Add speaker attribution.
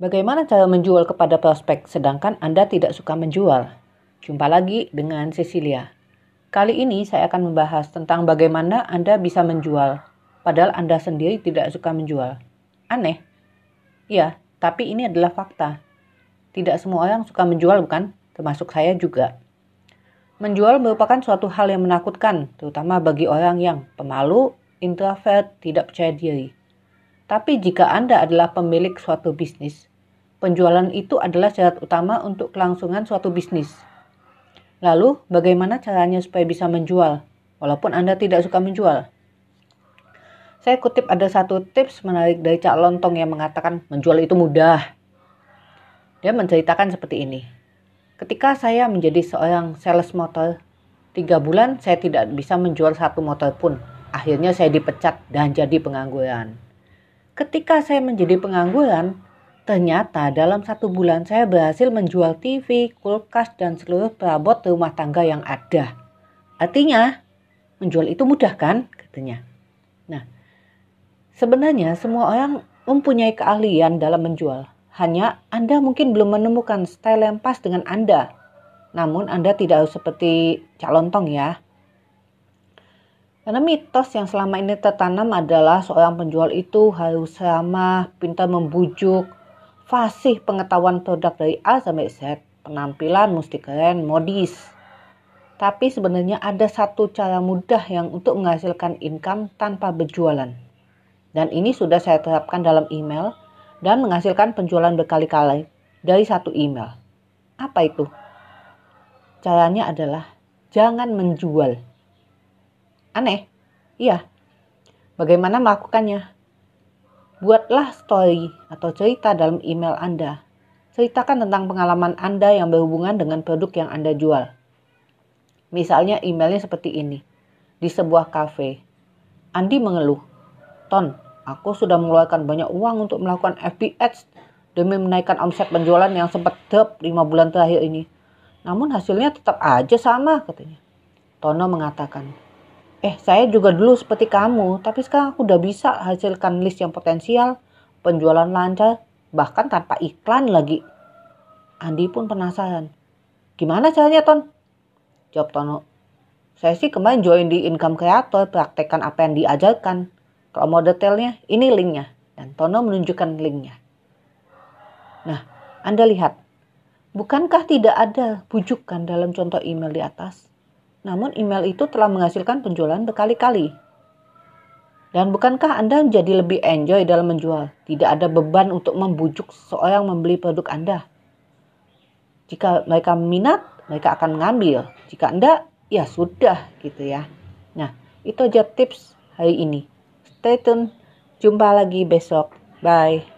Speaker 1: Bagaimana cara menjual kepada prospek sedangkan Anda tidak suka menjual? Jumpa lagi dengan Cecilia. Kali ini saya akan membahas tentang bagaimana Anda bisa menjual, padahal Anda sendiri tidak suka menjual. Aneh? Ya, tapi ini adalah fakta. Tidak semua orang suka menjual bukan? Termasuk saya juga. Menjual merupakan suatu hal yang menakutkan, terutama bagi orang yang pemalu, introvert, tidak percaya diri. Tapi jika Anda adalah pemilik suatu bisnis, Penjualan itu adalah syarat utama untuk kelangsungan suatu bisnis. Lalu, bagaimana caranya supaya bisa menjual, walaupun Anda tidak suka menjual? Saya kutip ada satu tips menarik dari Cak Lontong yang mengatakan menjual itu mudah. Dia menceritakan seperti ini. Ketika saya menjadi seorang sales motor, tiga bulan saya tidak bisa menjual satu motor pun. Akhirnya saya dipecat dan jadi pengangguran. Ketika saya menjadi pengangguran, Ternyata dalam satu bulan saya berhasil menjual TV, kulkas, dan seluruh perabot rumah tangga yang ada. Artinya, menjual itu mudah kan? Katanya. Nah, sebenarnya semua orang mempunyai keahlian dalam menjual. Hanya Anda mungkin belum menemukan style yang pas dengan Anda. Namun Anda tidak harus seperti calon tong ya. Karena mitos yang selama ini tertanam adalah seorang penjual itu harus ramah, pintar membujuk, fasih pengetahuan produk dari A sampai Z, penampilan mesti keren, modis. Tapi sebenarnya ada satu cara mudah yang untuk menghasilkan income tanpa berjualan. Dan ini sudah saya terapkan dalam email dan menghasilkan penjualan berkali-kali dari satu email. Apa itu? Caranya adalah jangan menjual. Aneh? Iya. Bagaimana melakukannya? Buatlah story atau cerita dalam email Anda. Ceritakan tentang pengalaman Anda yang berhubungan dengan produk yang Anda jual. Misalnya emailnya seperti ini. Di sebuah kafe. Andi mengeluh. Ton, aku sudah mengeluarkan banyak uang untuk melakukan FB demi menaikkan omset penjualan yang sempat drop 5 bulan terakhir ini. Namun hasilnya tetap aja sama katanya. Tono mengatakan, Eh, saya juga dulu seperti kamu, tapi sekarang aku udah bisa hasilkan list yang potensial, penjualan lancar, bahkan tanpa iklan lagi. Andi pun penasaran. Gimana caranya, Ton? Jawab Tono. Saya sih kemarin join di Income Creator, praktekkan apa yang diajarkan. Kalau mau detailnya, ini linknya. Dan Tono menunjukkan linknya. Nah, Anda lihat. Bukankah tidak ada bujukan dalam contoh email di atas? Namun email itu telah menghasilkan penjualan berkali-kali. Dan bukankah Anda menjadi lebih enjoy dalam menjual? Tidak ada beban untuk membujuk seorang membeli produk Anda. Jika mereka minat, mereka akan mengambil. Jika Anda, ya sudah gitu ya. Nah, itu aja tips hari ini. Stay tune. Jumpa lagi besok. Bye.